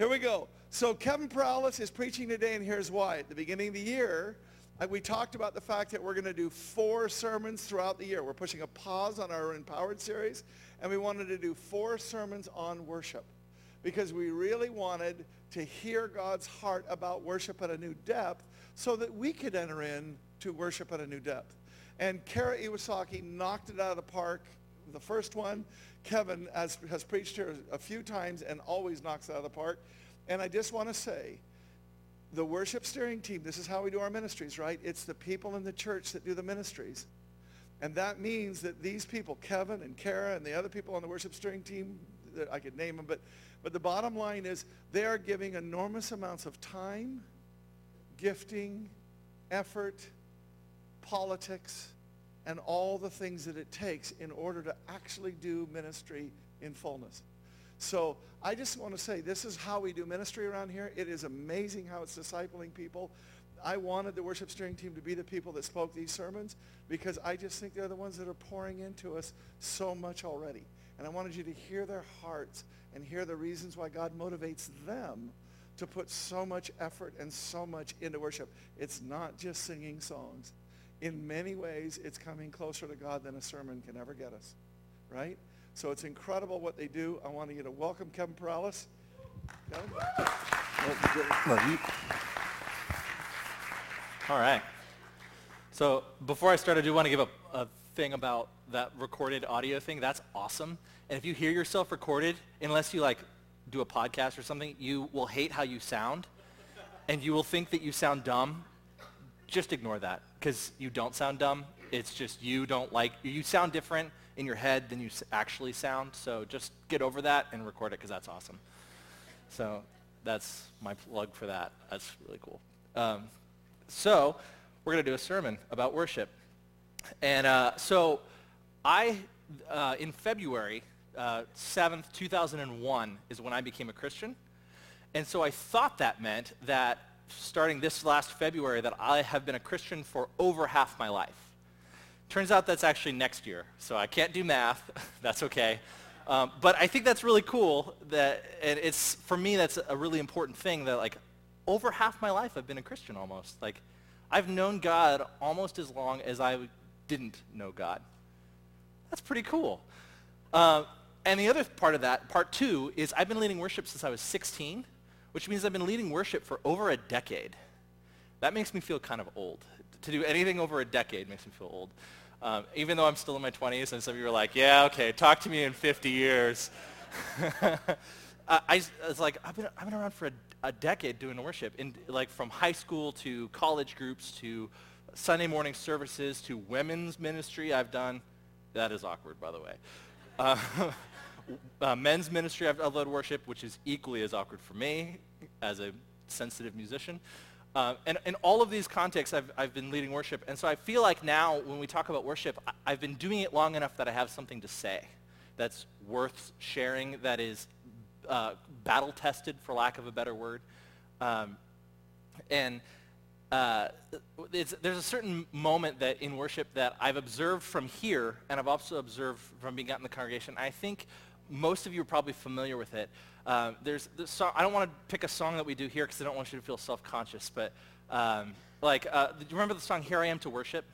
Here we go. So Kevin Perales is preaching today, and here's why. At the beginning of the year, uh, we talked about the fact that we're going to do four sermons throughout the year. We're pushing a pause on our Empowered series, and we wanted to do four sermons on worship because we really wanted to hear God's heart about worship at a new depth so that we could enter in to worship at a new depth. And Kara Iwasaki knocked it out of the park. The first one, Kevin has, has preached here a few times and always knocks it out of the park. And I just want to say, the worship steering team, this is how we do our ministries, right? It's the people in the church that do the ministries. And that means that these people, Kevin and Kara and the other people on the worship steering team, I could name them, but, but the bottom line is they are giving enormous amounts of time, gifting, effort, politics, and all the things that it takes in order to actually do ministry in fullness. So I just want to say this is how we do ministry around here. It is amazing how it's discipling people. I wanted the worship steering team to be the people that spoke these sermons because I just think they're the ones that are pouring into us so much already. And I wanted you to hear their hearts and hear the reasons why God motivates them to put so much effort and so much into worship. It's not just singing songs. In many ways, it's coming closer to God than a sermon can ever get us, right? So it's incredible what they do. I want you to welcome Kevin Perales. Kevin? All right. So before I start, I do want to give a, a thing about that recorded audio thing. That's awesome. And if you hear yourself recorded, unless you like do a podcast or something, you will hate how you sound, and you will think that you sound dumb. Just ignore that, because you don't sound dumb. It's just you don't like, you sound different in your head than you actually sound. So just get over that and record it, because that's awesome. So that's my plug for that. That's really cool. Um, so we're going to do a sermon about worship. And uh, so I, uh, in February, uh, 7th, 2001 is when I became a Christian. And so I thought that meant that starting this last February that I have been a Christian for over half my life. Turns out that's actually next year, so I can't do math. that's okay. Um, but I think that's really cool that, and it's, for me, that's a really important thing that like over half my life I've been a Christian almost. Like I've known God almost as long as I didn't know God. That's pretty cool. Uh, and the other part of that, part two, is I've been leading worship since I was 16, which means I've been leading worship for over a decade. That makes me feel kind of old. To do anything over a decade makes me feel old. Um, even though I'm still in my 20s, and some of you are like, yeah, okay, talk to me in 50 years. I, I, was like, I've been, I've been around for a, a decade doing worship, in, like from high school to college groups to Sunday morning services to women's ministry I've done. That is awkward, by the way. Uh, uh, men's ministry, I've, I've led worship, which is equally as awkward for me as a sensitive musician. Uh, and in all of these contexts, I've, I've been leading worship. And so I feel like now when we talk about worship, I, have been doing it long enough that I have something to say that's worth sharing, that is uh, battle-tested, for lack of a better word. Um, and uh, there's a certain moment that in worship that I've observed from here, and I've also observed from being out in the congregation. I think most of you are probably familiar with it. Uh, there's this song, I don't want to pick a song that we do here because I don't want you to feel self-conscious, but um, like, uh, do you remember the song "Here I Am to Worship"?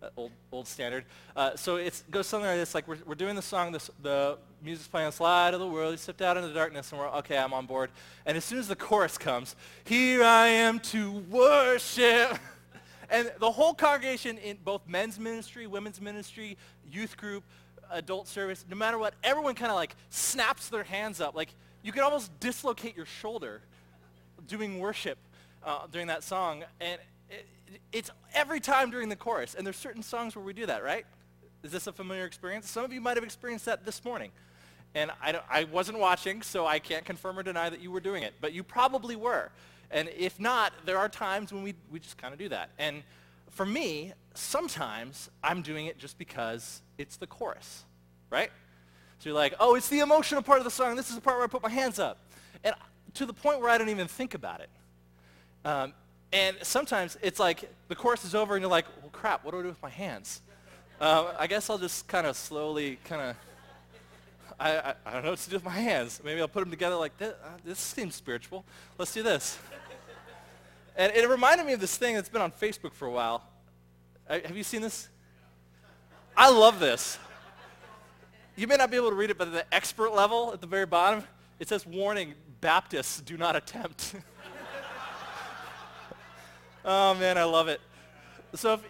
Uh, old old standard. Uh, so it goes something like this: like we're, we're doing the song, this, the music's playing on "Light of the World." You stepped out into the darkness, and we're okay. I'm on board. And as soon as the chorus comes, "Here I am to worship," and the whole congregation in both men's ministry, women's ministry, youth group, adult service, no matter what, everyone kind of like snaps their hands up. Like you could almost dislocate your shoulder doing worship uh, during that song. And it, it's every time during the chorus. And there's certain songs where we do that, right? Is this a familiar experience? Some of you might have experienced that this morning. And I, I wasn't watching, so I can't confirm or deny that you were doing it. But you probably were. And if not, there are times when we, we just kind of do that. And for me, sometimes I'm doing it just because it's the chorus, right? So you're like, oh, it's the emotional part of the song. This is the part where I put my hands up. And to the point where I don't even think about it. Um, and sometimes it's like the chorus is over and you're like, well, crap, what do I do with my hands? Uh, I guess I'll just kind of slowly kind of I, I, I, don't know what to do with my hands. Maybe I'll put them together like this. Uh, this seems spiritual. Let's do this. and it reminded me of this thing that's been on Facebook for a while. I, have you seen this? I love this. You may not be able to read it, but at the expert level at the very bottom, it says, warning, Baptists do not attempt. oh man, I love it. So if,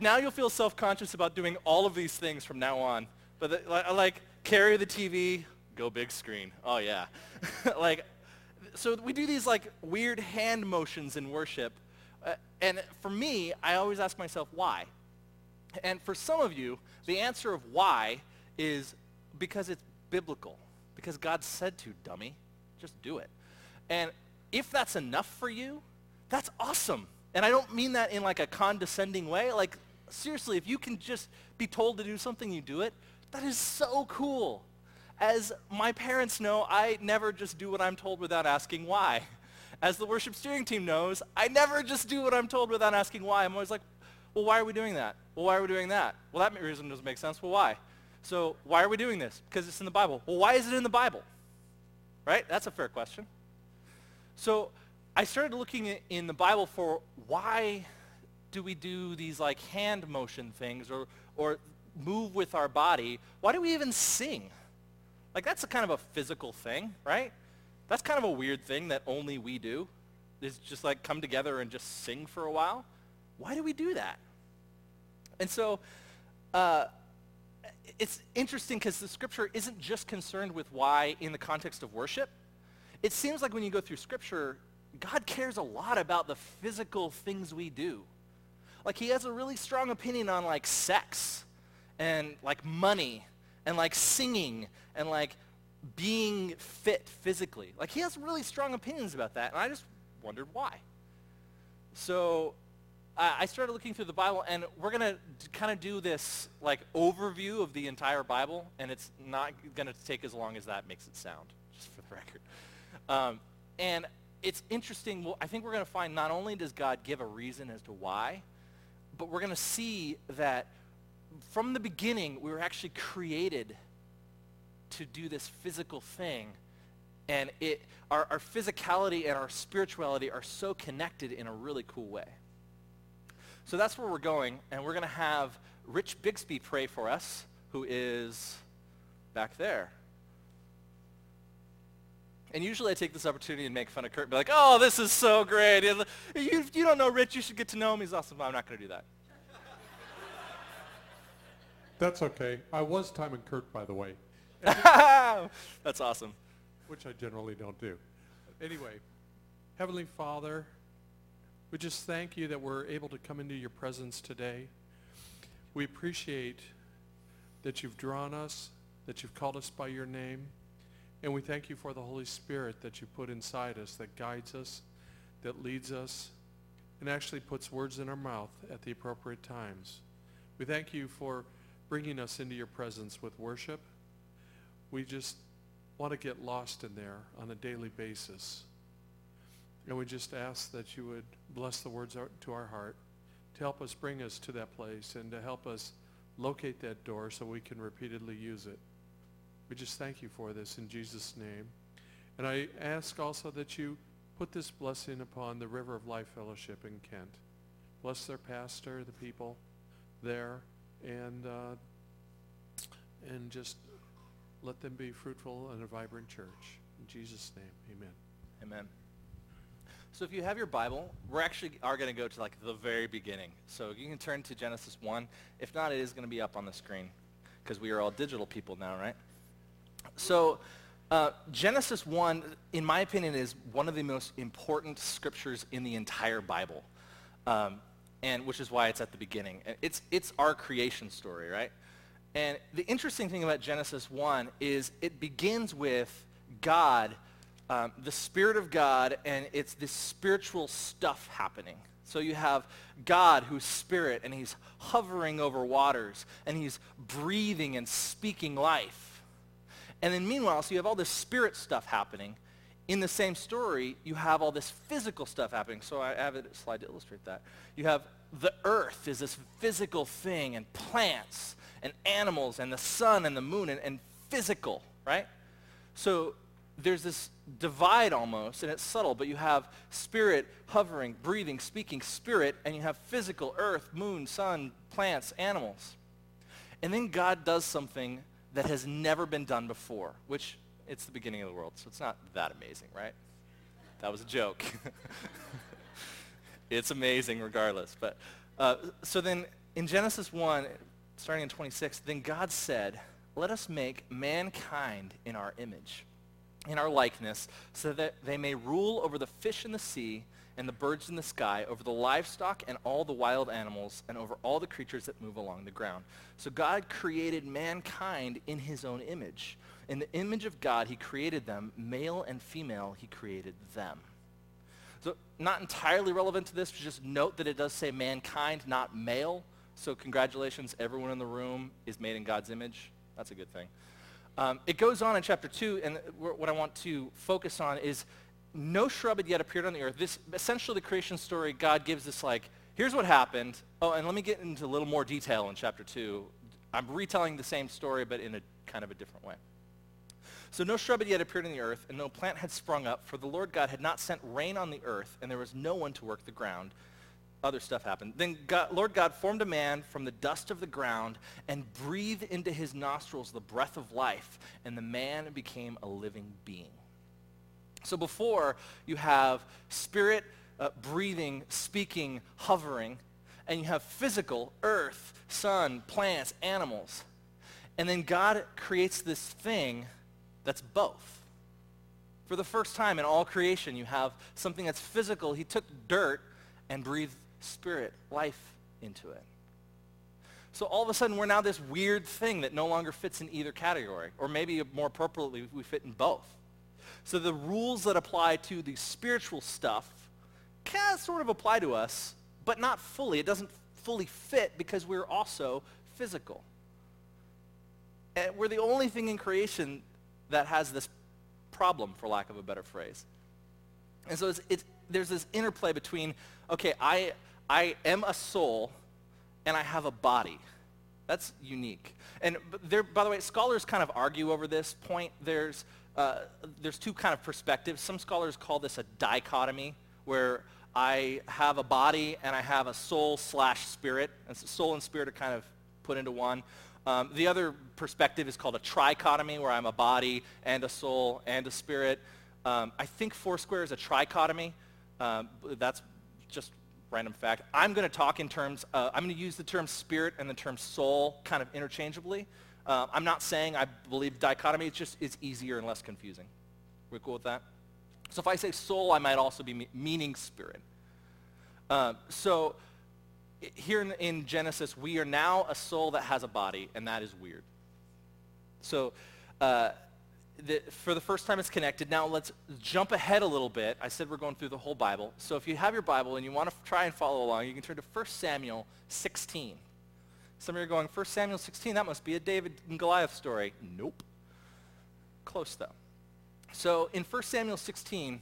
now you'll feel self-conscious about doing all of these things from now on. But like, like carry the TV, go big screen. Oh yeah. like, so we do these like weird hand motions in worship. Uh, and for me, I always ask myself why. And for some of you, the answer of why is because it's biblical. Because God said to, dummy. Just do it. And if that's enough for you, that's awesome. And I don't mean that in like a condescending way. Like, seriously, if you can just be told to do something, you do it, that is so cool. As my parents know, I never just do what I'm told without asking why. As the worship steering team knows, I never just do what I'm told without asking why. I'm always like, well, why are we doing that? Well, why are we doing that? Well, that reason doesn't make sense. Well, why? So why are we doing this? Because it's in the Bible. Well, why is it in the Bible? Right? That's a fair question. So I started looking in the Bible for why do we do these like hand motion things or, or move with our body? Why do we even sing? Like that's a kind of a physical thing, right? That's kind of a weird thing that only we do. Is just like come together and just sing for a while. Why do we do that? And so uh, it's interesting because the scripture isn't just concerned with why in the context of worship. It seems like when you go through scripture, God cares a lot about the physical things we do. Like he has a really strong opinion on like sex and like money and like singing and like being fit physically. Like he has really strong opinions about that. And I just wondered why. So uh, I started looking through the Bible, and we're going to kind of do this like overview of the entire Bible, and it's not going to take as long as that makes it sound, just for the record. Um, and it's interesting. Well, I think we're going to find not only does God give a reason as to why, but we're going to see that from the beginning, we were actually created to do this physical thing. And it, our, our physicality and our spirituality are so connected in a really cool way. So that's where we're going, and we're going to have Rich Bixby pray for us, who is back there. And usually I take this opportunity and make fun of Kurt, be like, oh, this is so great. You, you don't know Rich, you should get to know him. He's awesome. I'm not going to do that. That's okay. I was timing Kurt, by the way. That's awesome. Which I generally don't do. Anyway, Heavenly Father, we just thank you that we're able to come into your presence today. We appreciate that you've drawn us, that you've called us by your name, and we thank you for the Holy Spirit that you put inside us that guides us, that leads us, and actually puts words in our mouth at the appropriate times. We thank you for bringing us into your presence with worship. We just want to get lost in there on a daily basis. And we just ask that you would bless the words to our heart to help us bring us to that place and to help us locate that door so we can repeatedly use it. We just thank you for this in Jesus' name. And I ask also that you put this blessing upon the River of Life Fellowship in Kent. Bless their pastor, the people there, and, uh, and just let them be fruitful and a vibrant church. In Jesus' name, amen. Amen. So if you have your Bible, we're actually are going to go to like the very beginning. So you can turn to Genesis 1. If not, it is going to be up on the screen because we are all digital people now, right? So uh, Genesis 1, in my opinion, is one of the most important scriptures in the entire Bible, um, and which is why it's at the beginning. It's, it's our creation story, right? And the interesting thing about Genesis 1 is it begins with God um, the Spirit of God, and it's this spiritual stuff happening. So you have God who's spirit, and he's hovering over waters, and he's breathing and speaking life. And then meanwhile, so you have all this spirit stuff happening. In the same story, you have all this physical stuff happening. So I have a slide to illustrate that. You have the earth is this physical thing, and plants, and animals, and the sun, and the moon, and, and physical right? So there's this divide almost, and it's subtle, but you have spirit hovering, breathing, speaking, spirit, and you have physical, earth, moon, sun, plants, animals. And then God does something that has never been done before, which it's the beginning of the world, so it's not that amazing, right? That was a joke. it's amazing regardless. But uh, so then in Genesis 1, starting in 26, then God said, let us make mankind in our image, in our likeness, so that they may rule over the fish in the sea and the birds in the sky, over the livestock and all the wild animals, and over all the creatures that move along the ground. So God created mankind in his own image. In the image of God, he created them. Male and female, he created them. So not entirely relevant to this, but just note that it does say mankind, not male. So congratulations, everyone in the room is made in God's image. That's a good thing. Um, it goes on in chapter 2, and what I want to focus on is no shrub had yet appeared on the earth. This, essentially, the creation story, God gives this like, here's what happened. Oh, and let me get into a little more detail in chapter 2. I'm retelling the same story, but in a kind of a different way. So no shrub had yet appeared on the earth, and no plant had sprung up, for the Lord God had not sent rain on the earth, and there was no one to work the ground other stuff happened. Then God, Lord God formed a man from the dust of the ground and breathed into his nostrils the breath of life, and the man became a living being. So before you have spirit uh, breathing, speaking, hovering, and you have physical, earth, sun, plants, animals. And then God creates this thing that's both. For the first time in all creation, you have something that's physical. He took dirt and breathed spirit, life into it. So all of a sudden, we're now this weird thing that no longer fits in either category. Or maybe more appropriately, we fit in both. So the rules that apply to the spiritual stuff of sort of apply to us, but not fully. It doesn't fully fit because we're also physical. And we're the only thing in creation that has this problem, for lack of a better phrase. And so it's, it's, there's this interplay between, okay, I, I am a soul and I have a body. That's unique. And there, by the way, scholars kind of argue over this point. There's, uh, there's two kind of perspectives. Some scholars call this a dichotomy, where I have a body and I have a soul slash spirit. And so soul and spirit are kind of put into one. Um, the other perspective is called a trichotomy, where I'm a body and a soul and a spirit. Um, I think Foursquare is a trichotomy. Um, that's just random fact. I'm going to talk in terms, uh, I'm going to use the term spirit and the term soul kind of interchangeably. Uh, I'm not saying I believe dichotomy. It's just it's easier and less confusing. We cool with that? So if I say soul, I might also be me- meaning spirit. Uh, so here in, in Genesis, we are now a soul that has a body, and that is weird. So uh, the, for the first time it's connected. Now let's jump ahead a little bit. I said we're going through the whole Bible. So if you have your Bible and you want to try and follow along, you can turn to 1 Samuel 16. Some of you are going, 1 Samuel 16, that must be a David and Goliath story. Nope. Close though. So in 1 Samuel 16,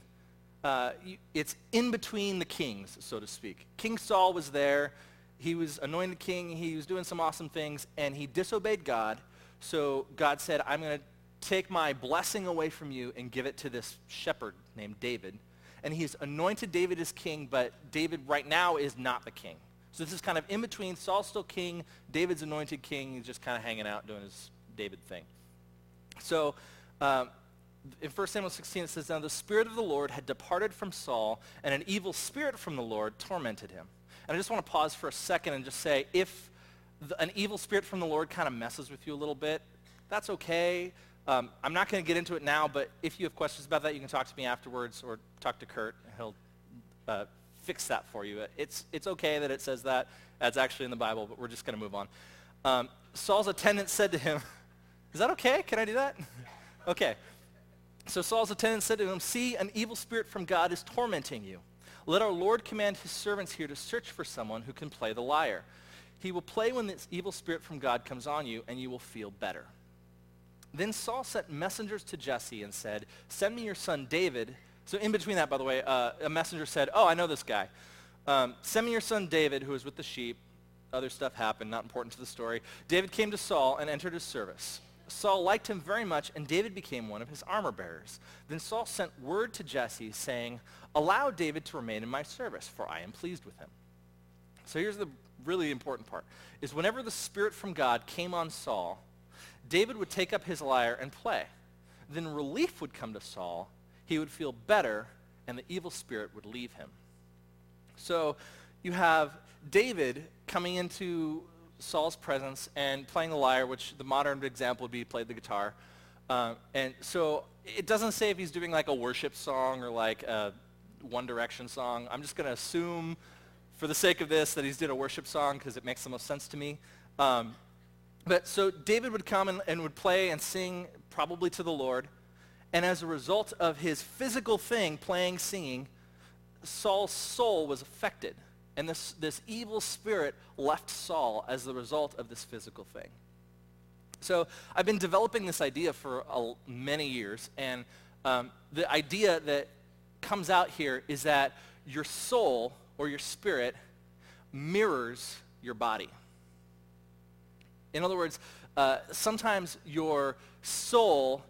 uh, it's in between the kings, so to speak. King Saul was there. He was anointed king. He was doing some awesome things, and he disobeyed God. So God said, I'm going to take my blessing away from you and give it to this shepherd named David. And he's anointed David as king, but David right now is not the king. So this is kind of in between. Saul's still king. David's anointed king. He's just kind of hanging out doing his David thing. So um, in 1 Samuel 16 it says, Now the Spirit of the Lord had departed from Saul, and an evil spirit from the Lord tormented him. And I just want to pause for a second and just say, if the, an evil spirit from the Lord kind of messes with you a little bit, that's okay. Um, I'm not going to get into it now, but if you have questions about that, you can talk to me afterwards or talk to Kurt. He'll uh, fix that for you. It's, it's okay that it says that. That's actually in the Bible, but we're just going to move on. Um, Saul's attendant said to him, is that okay? Can I do that? okay. So Saul's attendant said to him, see, an evil spirit from God is tormenting you. Let our Lord command his servants here to search for someone who can play the lyre. He will play when this evil spirit from God comes on you, and you will feel better. Then Saul sent messengers to Jesse and said, send me your son David. So in between that, by the way, uh, a messenger said, oh, I know this guy. Um, send me your son David, who is with the sheep. Other stuff happened, not important to the story. David came to Saul and entered his service. Saul liked him very much, and David became one of his armor bearers. Then Saul sent word to Jesse, saying, Allow David to remain in my service, for I am pleased with him. So here's the really important part, is whenever the Spirit from God came on Saul, David would take up his lyre and play. Then relief would come to Saul. He would feel better, and the evil spirit would leave him. So you have David coming into Saul's presence and playing the lyre, which the modern example would be played the guitar. Uh, and so it doesn't say if he's doing like a worship song or like a One Direction song. I'm just going to assume for the sake of this that he's did a worship song because it makes the most sense to me. Um, but so David would come and, and would play and sing probably to the Lord. And as a result of his physical thing, playing, singing, Saul's soul was affected. And this, this evil spirit left Saul as the result of this physical thing. So I've been developing this idea for many years. And um, the idea that comes out here is that your soul or your spirit mirrors your body. In other words, uh, sometimes your soul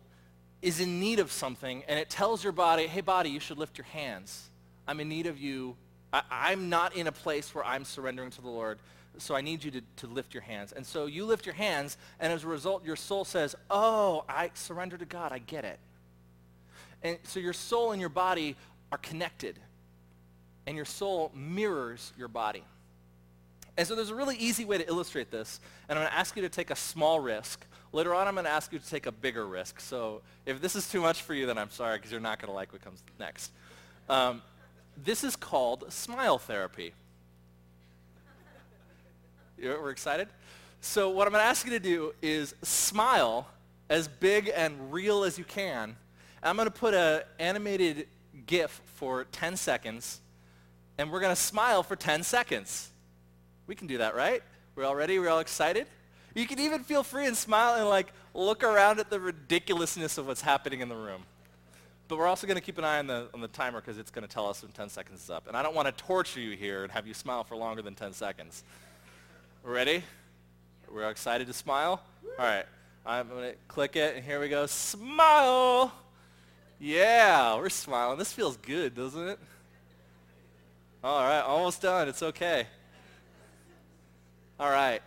is in need of something and it tells your body, hey body, you should lift your hands. I'm in need of you. I, am not in a place where I'm surrendering to the Lord, so I need you to, to lift your hands. And so you lift your hands, and as a result, your soul says, oh, I surrender to God. I get it. And so your soul and your body are connected, and your soul mirrors your body. And so there's a really easy way to illustrate this, and I'm going to ask you to take a small risk. Later on, I'm going to ask you to take a bigger risk. So if this is too much for you, then I'm sorry, because you're not going to like what comes next. Um, this is called smile therapy. We're excited? So what I'm going to ask you to do is smile as big and real as you can. I'm going to put an animated GIF for 10 seconds, and we're going to smile for 10 seconds. We can do that, right? We're all ready? We're all excited? You can even feel free and smile and like look around at the ridiculousness of what's happening in the room. But we're also going to keep an eye on the, on the timer because it's going to tell us when 10 seconds is up. And I don't want to torture you here and have you smile for longer than 10 seconds. Ready? We're excited to smile? All right. I'm going to click it, and here we go. Smile! Yeah, we're smiling. This feels good, doesn't it? All right, almost done. It's okay. All right.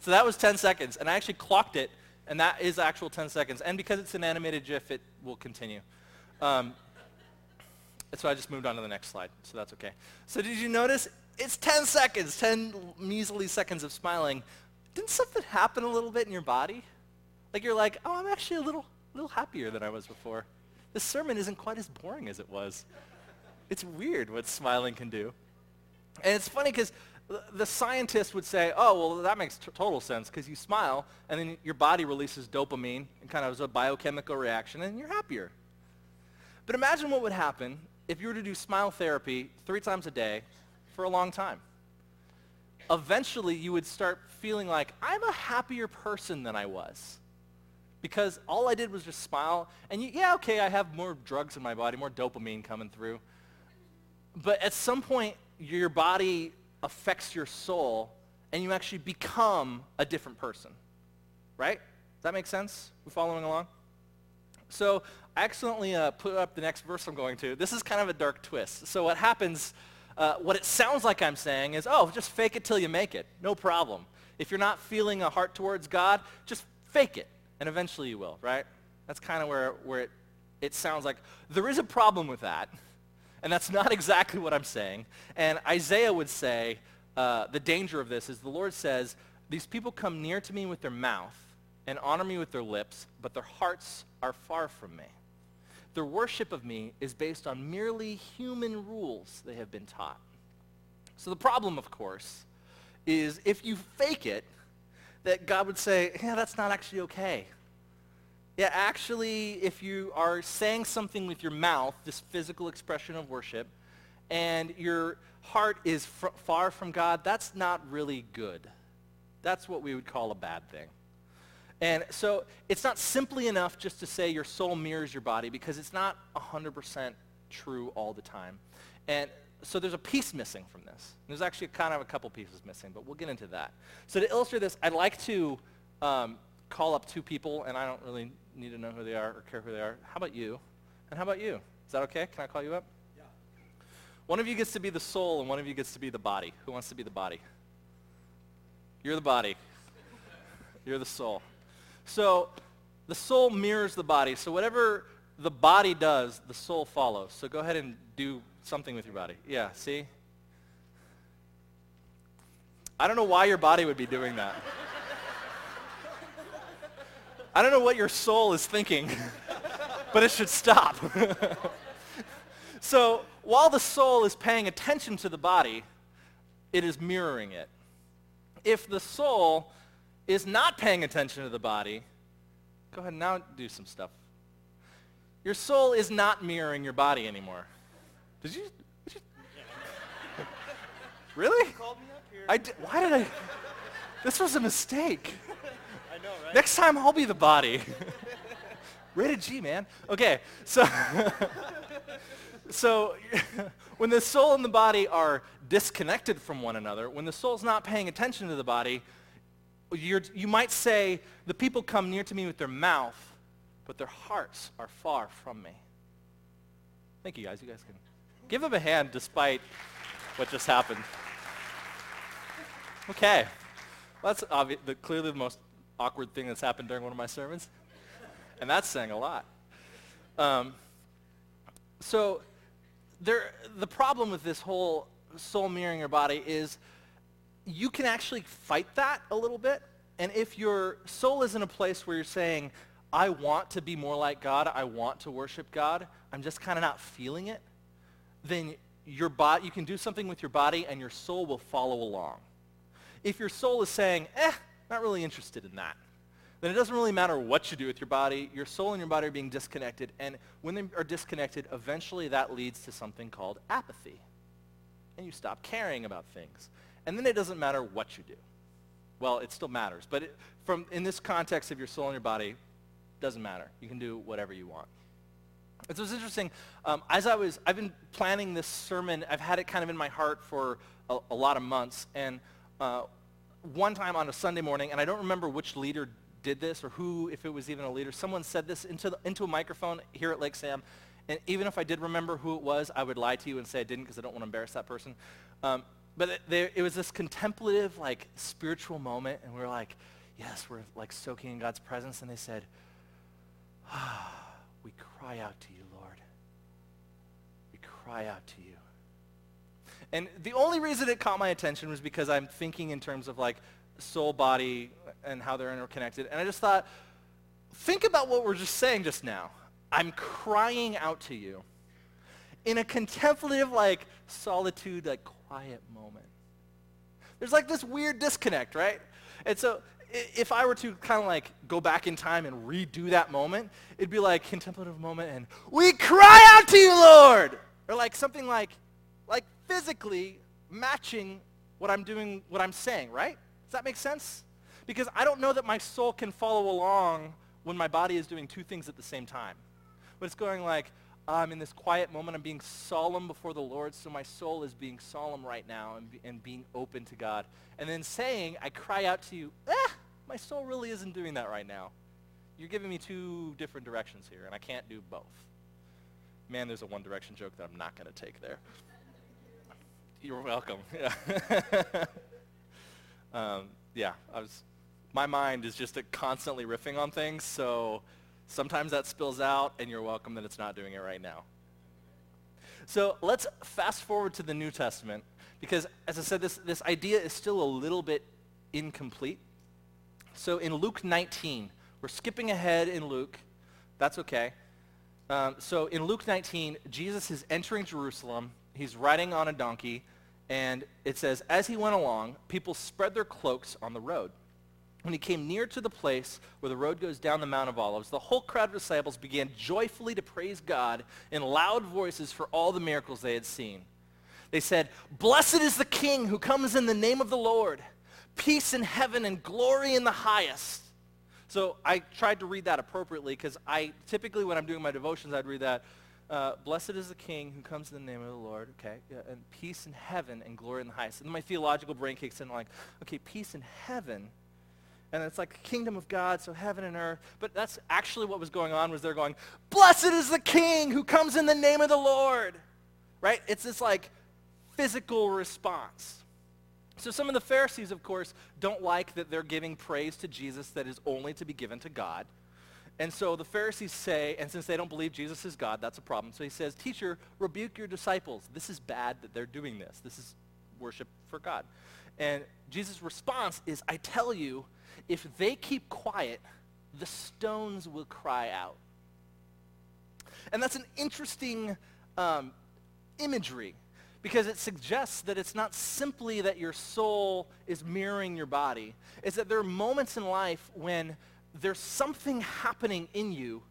So that was 10 seconds, and I actually clocked it, and that is actual 10 seconds. And because it's an animated GIF, it will continue. Um, so I just moved on to the next slide, so that's okay. So did you notice? It's 10 seconds, 10 measly seconds of smiling. Didn't something happen a little bit in your body? Like you're like, oh, I'm actually a little, little happier than I was before. This sermon isn't quite as boring as it was. It's weird what smiling can do. And it's funny because the scientists would say, oh, well, that makes t- total sense because you smile and then your body releases dopamine and kind of as a biochemical reaction and you're happier. But imagine what would happen if you were to do smile therapy three times a day for a long time. Eventually, you would start feeling like, I'm a happier person than I was. Because all I did was just smile. And you, yeah, okay, I have more drugs in my body, more dopamine coming through. But at some point, your body affects your soul, and you actually become a different person. Right? Does that make sense? We following along? So I accidentally uh, put up the next verse I'm going to. This is kind of a dark twist. So what happens, uh, what it sounds like I'm saying is, oh, just fake it till you make it. No problem. If you're not feeling a heart towards God, just fake it, and eventually you will, right? That's kind of where, where it, it sounds like. There is a problem with that, and that's not exactly what I'm saying. And Isaiah would say uh, the danger of this is the Lord says, these people come near to me with their mouth and honor me with their lips, but their hearts are far from me. Their worship of me is based on merely human rules they have been taught. So the problem, of course, is if you fake it, that God would say, yeah, that's not actually okay. Yeah, actually, if you are saying something with your mouth, this physical expression of worship, and your heart is fr- far from God, that's not really good. That's what we would call a bad thing. And so it's not simply enough just to say your soul mirrors your body because it's not 100% true all the time. And so there's a piece missing from this. There's actually kind of a couple pieces missing, but we'll get into that. So to illustrate this, I'd like to um, call up two people, and I don't really need to know who they are or care who they are. How about you? And how about you? Is that okay? Can I call you up? Yeah. One of you gets to be the soul, and one of you gets to be the body. Who wants to be the body? You're the body. You're the soul. So the soul mirrors the body. So whatever the body does, the soul follows. So go ahead and do something with your body. Yeah, see? I don't know why your body would be doing that. I don't know what your soul is thinking, but it should stop. so while the soul is paying attention to the body, it is mirroring it. If the soul is not paying attention to the body, go ahead and now do some stuff. Your soul is not mirroring your body anymore. Did you? Did you really? I did, why did I? This was a mistake. Know, right? Next time I'll be the body. Rated G, man. Okay, so so when the soul and the body are disconnected from one another, when the soul's not paying attention to the body, you might say, the people come near to me with their mouth, but their hearts are far from me. Thank you guys. You guys can give them a hand despite what just happened. Okay. Well, that's obvi- the, clearly the most awkward thing that's happened during one of my sermons. And that's saying a lot. Um, so there, the problem with this whole soul mirroring your body is you can actually fight that a little bit. And if your soul is in a place where you're saying, I want to be more like God, I want to worship God, I'm just kind of not feeling it, then your body, you can do something with your body and your soul will follow along. If your soul is saying, eh, not really interested in that, then it doesn't really matter what you do with your body. Your soul and your body are being disconnected. And when they are disconnected, eventually that leads to something called apathy. And you stop caring about things. And then it doesn't matter what you do. Well, it still matters. But it, from, in this context of your soul and your body, doesn't matter. You can do whatever you want. It was interesting. Um, as I was, I've been planning this sermon. I've had it kind of in my heart for a, a lot of months. And uh, one time on a Sunday morning, and I don't remember which leader did this or who, if it was even a leader, someone said this into, the, into a microphone here at Lake Sam. And even if I did remember who it was, I would lie to you and say I didn't because I don't want to embarrass that person. Um, but it, it was this contemplative, like, spiritual moment, and we were like, yes, we're like soaking in God's presence. And they said, ah, we cry out to you, Lord. We cry out to you. And the only reason it caught my attention was because I'm thinking in terms of like soul, body, and how they're interconnected. And I just thought, think about what we're just saying just now. I'm crying out to you in a contemplative, like solitude, like quiet moment. There's like this weird disconnect, right? And so if I were to kind of like go back in time and redo that moment, it'd be like contemplative moment and we cry out to you, Lord! Or like something like, like physically matching what I'm doing, what I'm saying, right? Does that make sense? Because I don't know that my soul can follow along when my body is doing two things at the same time. But it's going like, I'm in this quiet moment. I'm being solemn before the Lord, so my soul is being solemn right now and, be, and being open to God. And then saying, I cry out to you, eh, my soul really isn't doing that right now. You're giving me two different directions here, and I can't do both. Man, there's a one direction joke that I'm not going to take there. You're welcome. Yeah. um, yeah, I was, my mind is just constantly riffing on things, so Sometimes that spills out, and you're welcome that it's not doing it right now. So let's fast forward to the New Testament, because as I said, this, this idea is still a little bit incomplete. So in Luke 19, we're skipping ahead in Luke. That's okay. Um, so in Luke 19, Jesus is entering Jerusalem. He's riding on a donkey, and it says, as he went along, people spread their cloaks on the road. When he came near to the place where the road goes down the Mount of Olives, the whole crowd of disciples began joyfully to praise God in loud voices for all the miracles they had seen. They said, Blessed is the King who comes in the name of the Lord. Peace in heaven and glory in the highest. So I tried to read that appropriately because I typically when I'm doing my devotions, I'd read that, uh, blessed is the King who comes in the name of the Lord, okay, yeah, and peace in heaven and glory in the highest. And my theological brain kicks in like, okay, peace in heaven And it's like kingdom of God, so heaven and earth. But that's actually what was going on was they're going, blessed is the king who comes in the name of the Lord. Right? It's this like physical response. So some of the Pharisees, of course, don't like that they're giving praise to Jesus that is only to be given to God. And so the Pharisees say, and since they don't believe Jesus is God, that's a problem. So he says, teacher, rebuke your disciples. This is bad that they're doing this. This is worship for God. And Jesus' response is, I tell you, if they keep quiet, the stones will cry out. And that's an interesting um, imagery because it suggests that it's not simply that your soul is mirroring your body. It's that there are moments in life when there's something happening in you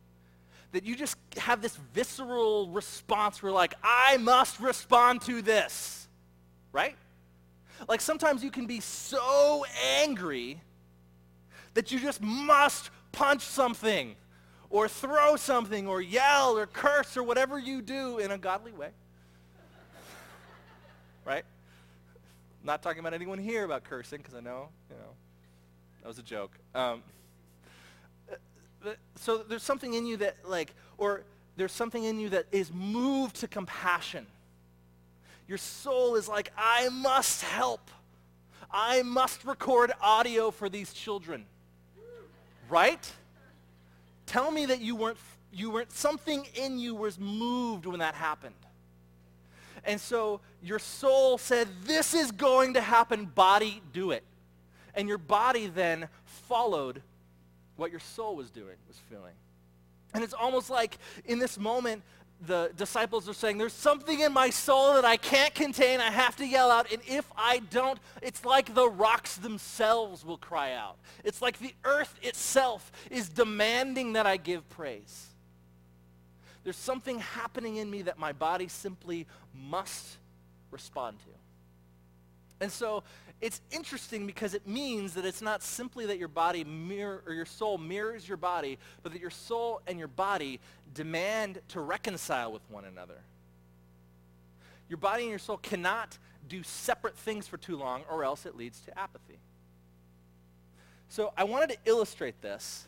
that you just have this visceral response where like, I must respond to this, right? Like sometimes you can be so angry that you just must punch something or throw something or yell or curse or whatever you do in a godly way. right? Not talking about anyone here about cursing because I know, you know, that was a joke. Um, so there's something in you that like, or there's something in you that is moved to compassion. Your soul is like, I must help. I must record audio for these children. Right? Tell me that you weren't, you weren't, something in you was moved when that happened. And so your soul said, this is going to happen, body, do it. And your body then followed what your soul was doing, was feeling. And it's almost like in this moment, the disciples are saying, there's something in my soul that I can't contain. I have to yell out. And if I don't, it's like the rocks themselves will cry out. It's like the earth itself is demanding that I give praise. There's something happening in me that my body simply must respond to. And so it's interesting because it means that it's not simply that your body mirror or your soul mirrors your body, but that your soul and your body demand to reconcile with one another. Your body and your soul cannot do separate things for too long or else it leads to apathy. So I wanted to illustrate this,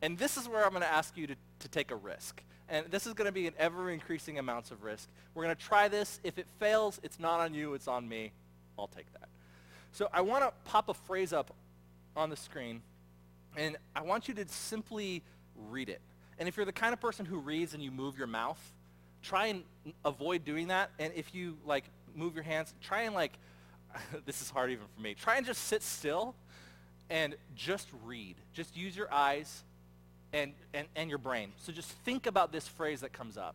and this is where I'm going to ask you to, to take a risk. And this is going to be an ever-increasing amounts of risk. We're going to try this. If it fails, it's not on you, it's on me. I'll take that. So I want to pop a phrase up on the screen, and I want you to simply read it. And if you're the kind of person who reads and you move your mouth, try and avoid doing that. And if you like move your hands, try and like, this is hard even for me, try and just sit still and just read. Just use your eyes and, and, and your brain. So just think about this phrase that comes up.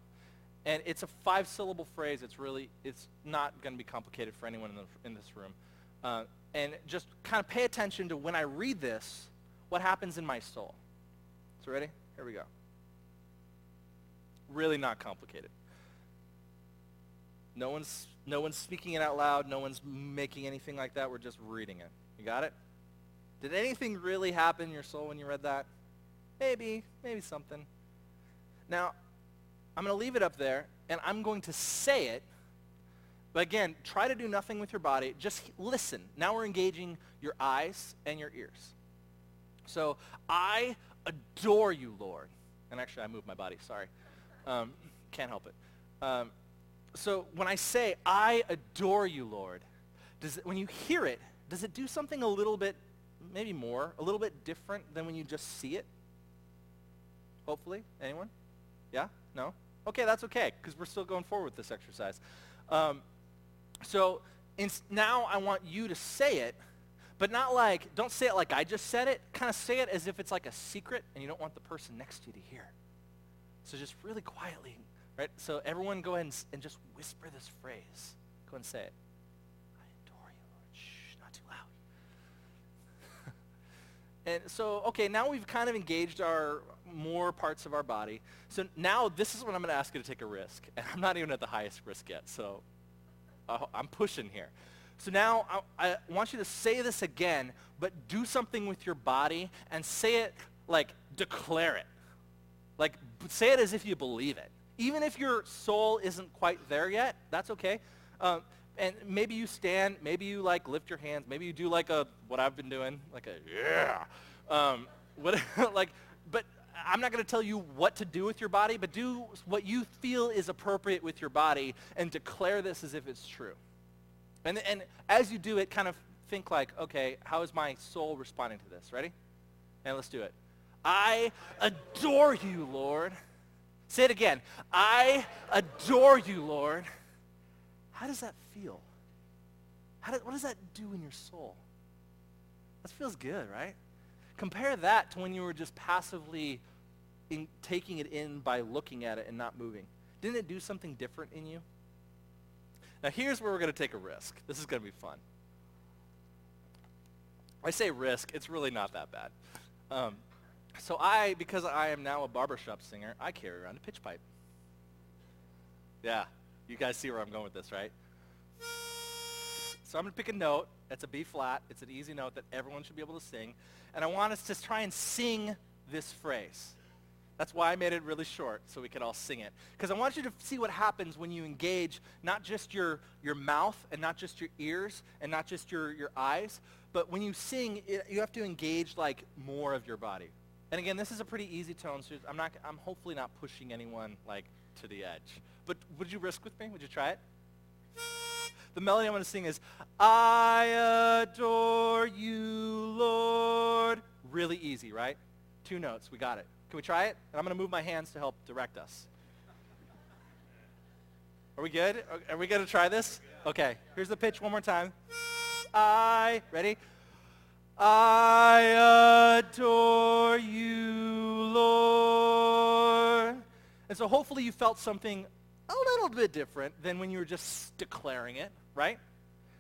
And it's a five-syllable phrase. It's really, it's not going to be complicated for anyone in, the, in this room. Uh, and just kind of pay attention to when I read this, what happens in my soul. So ready? Here we go. Really not complicated. No one's, no one's speaking it out loud. No one's making anything like that. We're just reading it. You got it? Did anything really happen in your soul when you read that? Maybe. Maybe something. Now, I'm going to leave it up there, and I'm going to say it but again, try to do nothing with your body. Just listen. Now we're engaging your eyes and your ears. So I adore you, Lord. And actually, I moved my body. Sorry. Um, can't help it. Um, so when I say, I adore you, Lord, does it, when you hear it, does it do something a little bit, maybe more, a little bit different than when you just see it? Hopefully. Anyone? Yeah? No? Okay, that's okay, because we're still going forward with this exercise. Um, so now I want you to say it, but not like, don't say it like I just said it. Kind of say it as if it's like a secret and you don't want the person next to you to hear. So just really quietly, right? So everyone go ahead and, and just whisper this phrase. Go and say it. I adore you, Lord. Shh, not too loud. and so, okay, now we've kind of engaged our more parts of our body. So now this is when I'm going to ask you to take a risk. And I'm not even at the highest risk yet, so uh, I'm pushing here. So now I, I want you to say this again, but do something with your body and say it like declare it. Like say it as if you believe it. Even if your soul isn't quite there yet, that's okay. Um, and maybe you stand, maybe you like lift your hands, maybe you do like a, what I've been doing, like a, yeah, Um, what, like, but I'm not going to tell you what to do with your body, but do what you feel is appropriate with your body and declare this as if it's true. And, and as you do it, kind of think like, okay, how is my soul responding to this? Ready? And let's do it. I adore you, Lord. Say it again. I adore you, Lord. How does that feel? How do, what does that do in your soul? That feels good, right? Compare that to when you were just passively in, taking it in by looking at it and not moving. Didn't it do something different in you? Now here's where we're going to take a risk. This is going to be fun. I say risk, it's really not that bad. Um, so I, because I am now a barbershop singer, I carry around a pitch pipe. Yeah, you guys see where I'm going with this, right? So I'm going to pick a note. It's a B flat. It's an easy note that everyone should be able to sing. And I want us to try and sing this phrase. That's why I made it really short, so we could all sing it. Because I want you to see what happens when you engage not just your, your mouth and not just your ears and not just your, your eyes, but when you sing, it, you have to engage like more of your body. And again, this is a pretty easy tone, so I'm, not, I'm hopefully not pushing anyone like to the edge. But would you risk with me? Would you try it? The melody I'm going to sing is, I adore you, Lord. Really easy, right? Two notes. We got it. Can we try it? And I'm going to move my hands to help direct us. Are we good? Are we going to try this? Okay. Here's the pitch one more time. I, ready? I adore you, Lord. And so hopefully you felt something a little bit different than when you were just declaring it, right?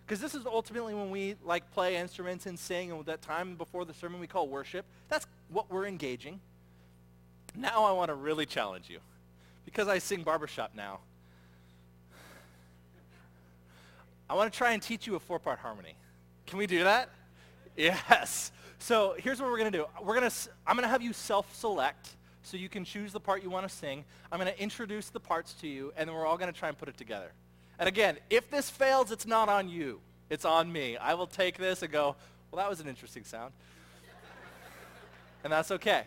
Because this is ultimately when we like play instruments and sing and that time before the sermon we call worship. That's what we're engaging. Now I want to really challenge you. Because I sing barbershop now. I want to try and teach you a four-part harmony. Can we do that? Yes. So here's what we're going to do. We're going to, I'm going to have you self-select so you can choose the part you want to sing. I'm going to introduce the parts to you, and then we're all going to try and put it together. And again, if this fails, it's not on you. It's on me. I will take this and go, well, that was an interesting sound. and that's okay.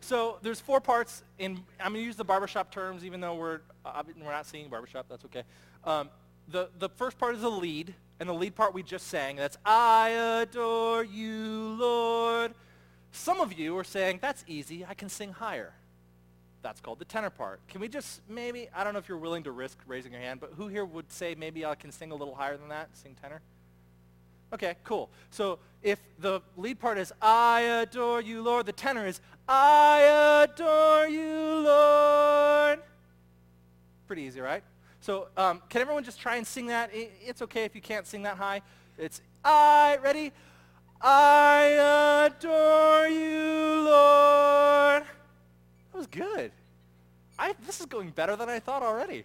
So there's four parts. In I'm going to use the barbershop terms, even though we're, uh, we're not singing barbershop. That's okay. Um, the, the first part is the lead, and the lead part we just sang. That's, I adore you, Lord. Some of you are saying, that's easy. I can sing higher. That's called the tenor part. Can we just maybe, I don't know if you're willing to risk raising your hand, but who here would say maybe I can sing a little higher than that, sing tenor? Okay, cool. So if the lead part is, I adore you, Lord, the tenor is, I adore you, Lord. Pretty easy, right? So um, can everyone just try and sing that? It's okay if you can't sing that high. It's, I, ready? I adore you, Lord. That was good. I, this is going better than I thought already.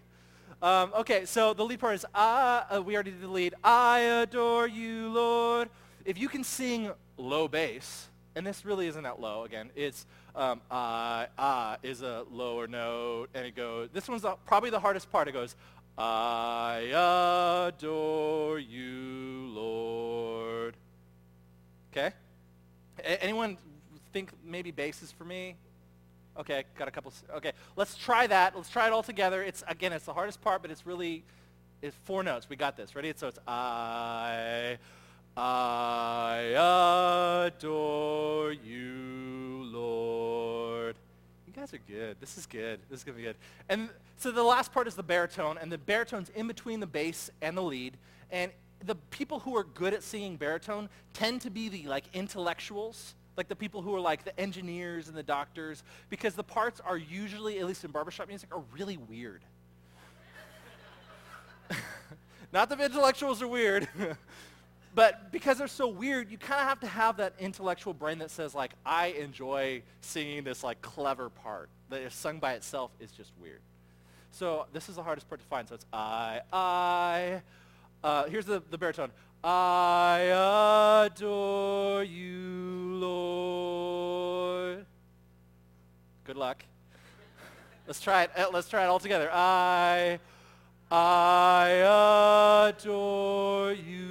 Um, okay, so the lead part is, I, uh, we already did the lead. I adore you, Lord. If you can sing low bass, and this really isn't that low, again, it's um, I, I is a lower note, and it goes, this one's probably the hardest part. It goes, I adore you, Lord. Okay? A- anyone think maybe bass is for me? Okay, got a couple. Okay, let's try that. Let's try it all together. It's again, it's the hardest part, but it's really it's four notes. We got this. Ready? So it's I, I adore you, Lord. You guys are good. This is good. This is gonna be good. And so the last part is the baritone, and the baritone's in between the bass and the lead. And the people who are good at singing baritone tend to be the like intellectuals like the people who are like the engineers and the doctors, because the parts are usually, at least in barbershop music, are really weird. Not that intellectuals are weird, but because they're so weird, you kind of have to have that intellectual brain that says like, I enjoy singing this like clever part that if sung by itself is just weird. So this is the hardest part to find. So it's I, I. Uh, here's the, the baritone. I adore you, Lord. Good luck. Let's try it. Uh, let's try it all together. I, I adore you,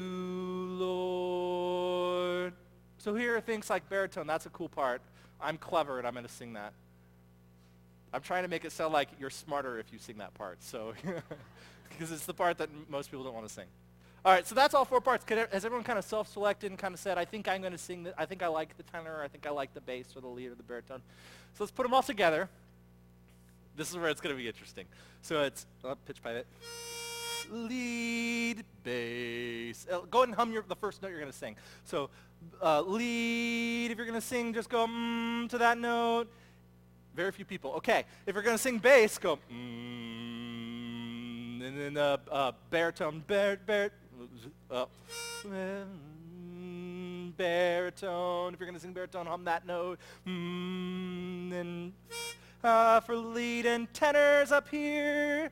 Lord. So here are things like baritone. That's a cool part. I'm clever and I'm going to sing that. I'm trying to make it sound like you're smarter if you sing that part. So, because it's the part that most people don't want to sing. All right, so that's all four parts. Could, has everyone kind of self-selected and kind of said, I think I'm going to sing, the, I think I like the tenor, or I think I like the bass or the lead or the baritone. So let's put them all together. This is where it's going to be interesting. So it's, oh, pitch pipe it. Lead, bass. Uh, go ahead and hum your, the first note you're going to sing. So uh, lead, if you're going to sing, just go mm, to that note. Very few people. Okay, if you're going to sing bass, go mm, and then uh, uh, baritone, bar, bar, mm, baritone. If you're going to sing baritone, hum that note. Mm, and uh, for lead and tenors up here.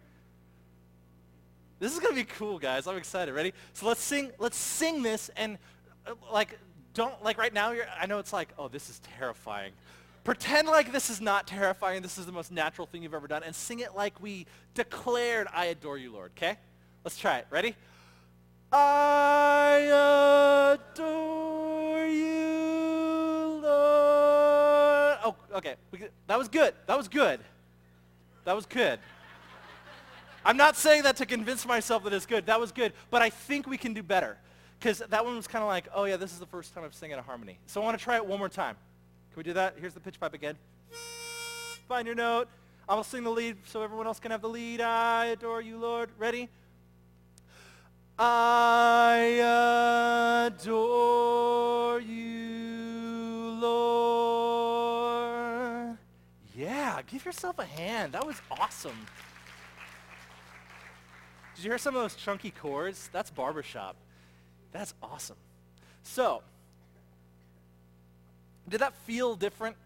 This is gonna be cool, guys. I'm excited. Ready? So let's sing. Let's sing this, and uh, like, don't like right now. You're. I know it's like, oh, this is terrifying. Pretend like this is not terrifying. This is the most natural thing you've ever done, and sing it like we declared, "I adore you, Lord." Okay? Let's try it. Ready? I adore you, Lord. Oh, okay. That was good. That was good. That was good. I'm not saying that to convince myself that it's good. That was good. But I think we can do better. Because that one was kind of like, oh yeah, this is the first time I've singing a harmony. So I want to try it one more time. Can we do that? Here's the pitch pipe again. Find your note. I will sing the lead so everyone else can have the lead. I adore you, Lord. Ready? I adore you, Lord. Yeah, give yourself a hand. That was awesome. Did you hear some of those chunky chords? That's barbershop. That's awesome. So, did that feel different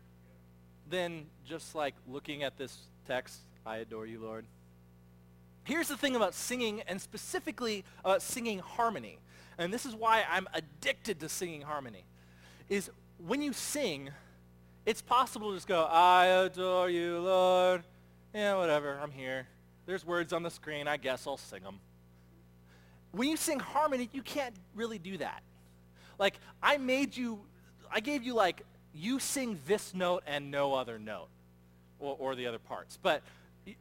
than just like looking at this text, I adore you, Lord? Here's the thing about singing, and specifically about singing harmony, and this is why I'm addicted to singing harmony, is when you sing, it's possible to just go, I adore you, Lord. Yeah, whatever, I'm here. There's words on the screen, I guess I'll sing them. When you sing harmony, you can't really do that. Like, I made you, I gave you like, you sing this note and no other note, or, or the other parts. But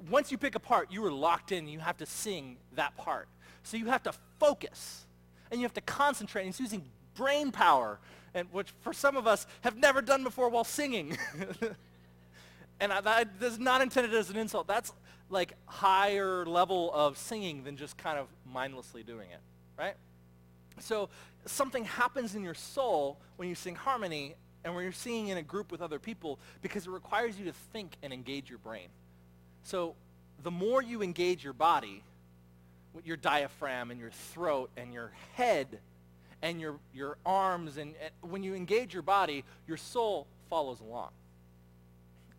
once you pick a part, you are locked in. You have to sing that part. So you have to focus, and you have to concentrate. And it's using brain power, and which for some of us have never done before while singing. and I, that is not intended as an insult. That's like higher level of singing than just kind of mindlessly doing it, right? So something happens in your soul when you sing harmony and when you're singing in a group with other people because it requires you to think and engage your brain. So the more you engage your body, your diaphragm and your throat and your head and your, your arms, and, and when you engage your body, your soul follows along.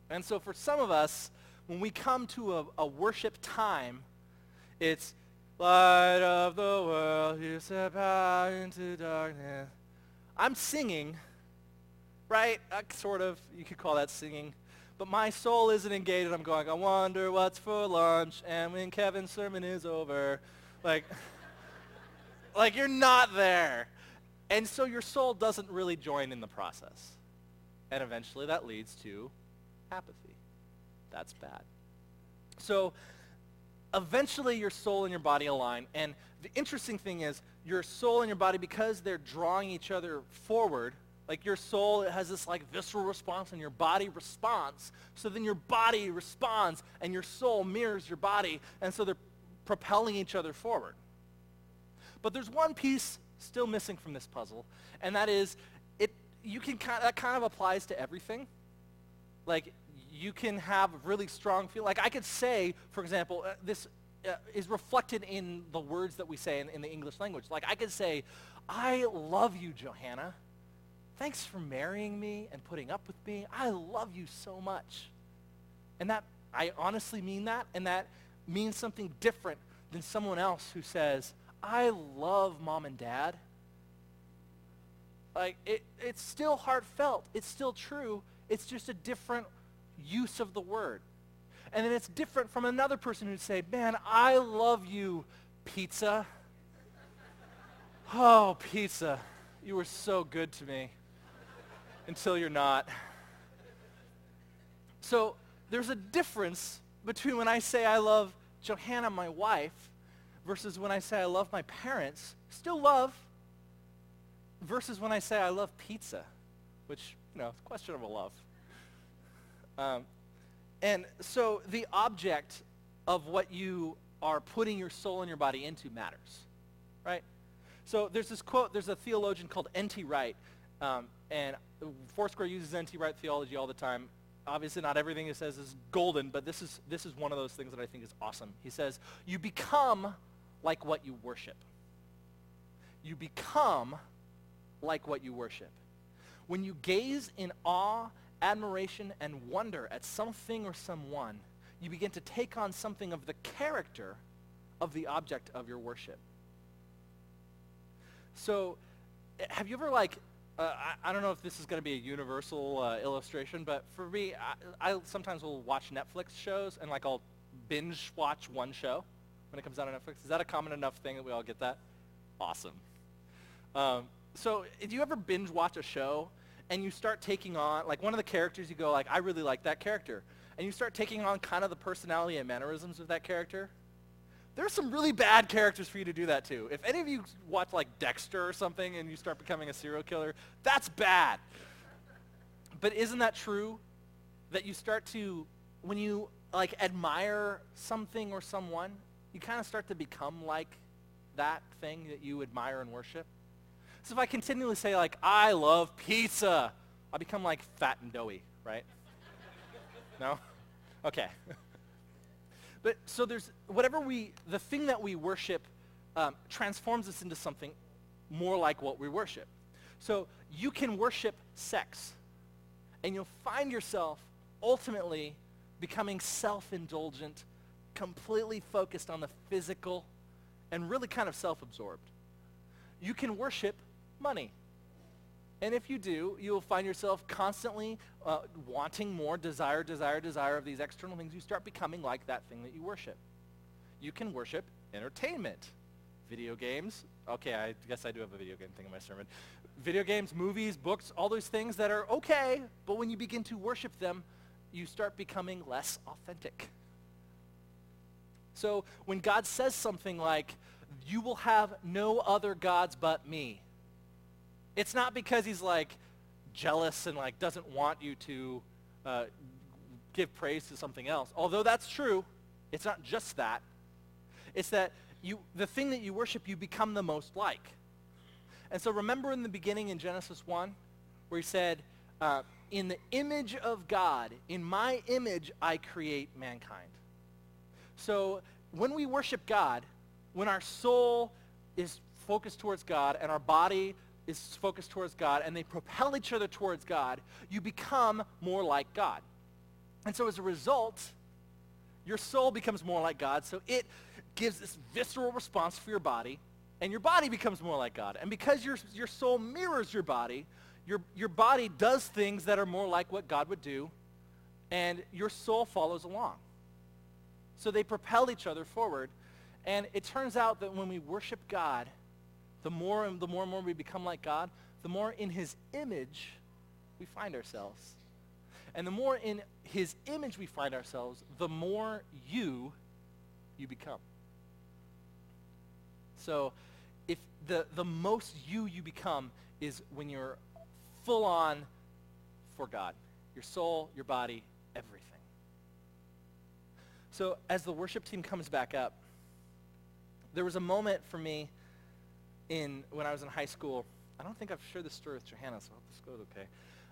And so for some of us, when we come to a, a worship time, it's light of the world, you step out into darkness. I'm singing, right? Uh, sort of, you could call that singing. But my soul isn't engaged. I'm going, I wonder what's for lunch. And when Kevin's sermon is over, like, like you're not there. And so your soul doesn't really join in the process. And eventually that leads to apathy. That's bad. So eventually your soul and your body align. And the interesting thing is your soul and your body, because they're drawing each other forward, like your soul has this like visceral response and your body responds. So then your body responds and your soul mirrors your body. And so they're propelling each other forward. But there's one piece still missing from this puzzle, and that is it you can kind that kind of applies to everything. Like you can have really strong feel like I could say, for example, uh, this uh, is reflected in the words that we say in, in the English language. Like I could say, I love you, Johanna. Thanks for marrying me and putting up with me. I love you so much. And that, I honestly mean that, and that means something different than someone else who says, I love mom and dad. Like, it, it's still heartfelt. It's still true. It's just a different use of the word. And then it's different from another person who'd say, man, I love you, pizza. Oh, pizza. You were so good to me. Until you're not. So there's a difference between when I say I love Johanna, my wife, versus when I say I love my parents, still love, versus when I say I love pizza, which, you know, it's questionable love. Um, and so the object of what you are putting your soul and your body into matters, right? So there's this quote, there's a theologian called N.T. Wright, um, and Foursquare uses N.T. Wright theology all the time. Obviously not everything he says is golden, but this is, this is one of those things that I think is awesome. He says, you become like what you worship. You become like what you worship. When you gaze in awe, admiration, and wonder at something or someone, you begin to take on something of the character of the object of your worship. So eh, have you ever like, uh, I, I, don't know if this is going to be a universal uh, illustration, but for me, I, I, sometimes will watch Netflix shows and like I'll binge watch one show when it comes out on Netflix. Is that a common enough thing that we all get that? Awesome. Um, so do you ever binge watch a show and you start taking on, like one of the characters you go like, I really like that character. And you start taking on kind of the personality and mannerisms of that character. There's some really bad characters for you to do that to. If any of you watch like Dexter or something and you start becoming a serial killer, that's bad. But isn't that true? That you start to, when you like admire something or someone, you kind of start to become like that thing that you admire and worship. So if I continually say like, I love pizza, I become like fat and doughy, right? no? Okay. but so there's, whatever we, the thing that we worship um, transforms us into something more like what we worship. So you can worship sex, and you'll find yourself ultimately becoming self-indulgent, completely focused on the physical, and really kind of self-absorbed. You can worship money. And if you do, you will find yourself constantly uh, wanting more, desire, desire, desire of these external things. You start becoming like that thing that you worship. You can worship entertainment, video games. Okay, I guess I do have a video game thing in my sermon. Video games, movies, books, all those things that are okay, but when you begin to worship them, you start becoming less authentic. So when God says something like, you will have no other gods but me, it's not because he's like jealous and like doesn't want you to uh, give praise to something else. Although that's true, it's not just that. It's that you, the thing that you worship, you become the most like. And so remember in the beginning in Genesis 1, where he said, uh, in the image of God, in my image, I create mankind. So when we worship God, when our soul is focused towards God and our body is focused towards God and they propel each other towards God, you become more like God. And so as a result, your soul becomes more like God. So it gives this visceral response for your body and your body becomes more like God. And because your, your soul mirrors your body, your, your body does things that are more like what God would do and your soul follows along. So they propel each other forward. And it turns out that when we worship God, the more and the more and more we become like God, the more in his image we find ourselves. And the more in his image we find ourselves, the more you you become. So if the, the most you you become is when you're full on for God. Your soul, your body, everything. So as the worship team comes back up, there was a moment for me in when I was in high school. I don't think I've shared this story with Johanna, so I hope this goes okay.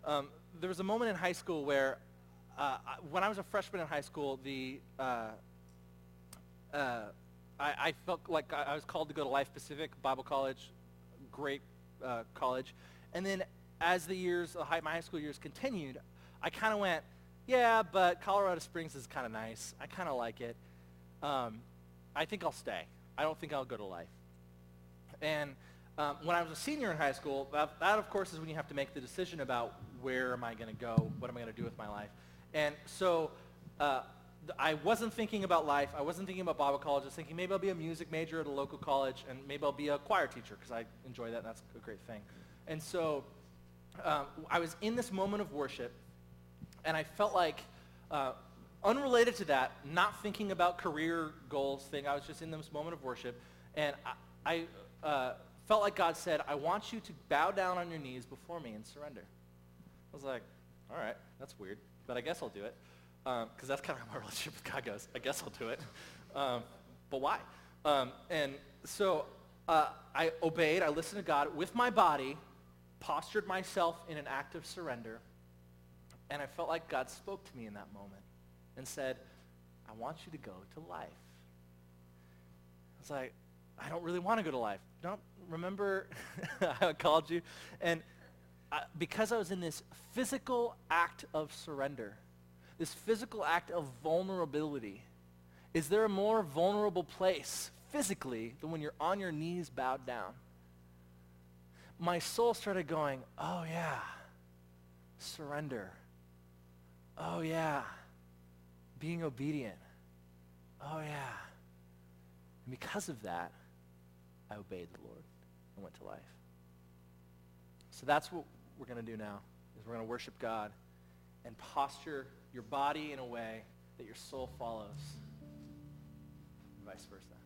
Um, there was a moment in high school where, uh, when I was a freshman in high school, the uh, uh, I, I, felt like I was called to go to Life Pacific Bible College, great uh, college, and then as the years, my high school years continued, I kind of went, yeah, but Colorado Springs is kind of nice. I kind of like it. Um, I think I'll stay. I don't think I'll go to life. And um, when I was a senior in high school, that, that, of course is when you have to make the decision about where am I going to go, what am I going to do with my life. And so uh, I wasn't thinking about life. I wasn't thinking about Bible college. I was thinking maybe I'll be a music major at a local college and maybe I'll be a choir teacher because I enjoy that and that's a great thing. And so um, I was in this moment of worship, and I felt like, uh, unrelated to that, not thinking about career goals thing, I was just in this moment of worship, and I, I uh, felt like God said, I want you to bow down on your knees before me and surrender. I was like, all right, that's weird, but I guess I'll do it, because um, that's kind of how my relationship with God goes. I guess I'll do it, um, but why? Um, and so uh, I obeyed. I listened to God with my body, postured myself in an act of surrender, and I felt like God spoke to me in that moment and said, I want you to go to life. I was like, I don't really want to go to life. Don't remember I called you? And I, because I was in this physical act of surrender, this physical act of vulnerability, is there a more vulnerable place physically than when you're on your knees bowed down? My soul started going, oh yeah, surrender. Oh yeah, being obedient. Oh yeah. And because of that, I obeyed the Lord and went to life. So that's what we're going to do now, is we're going to worship God and posture your body in a way that your soul follows, and vice versa.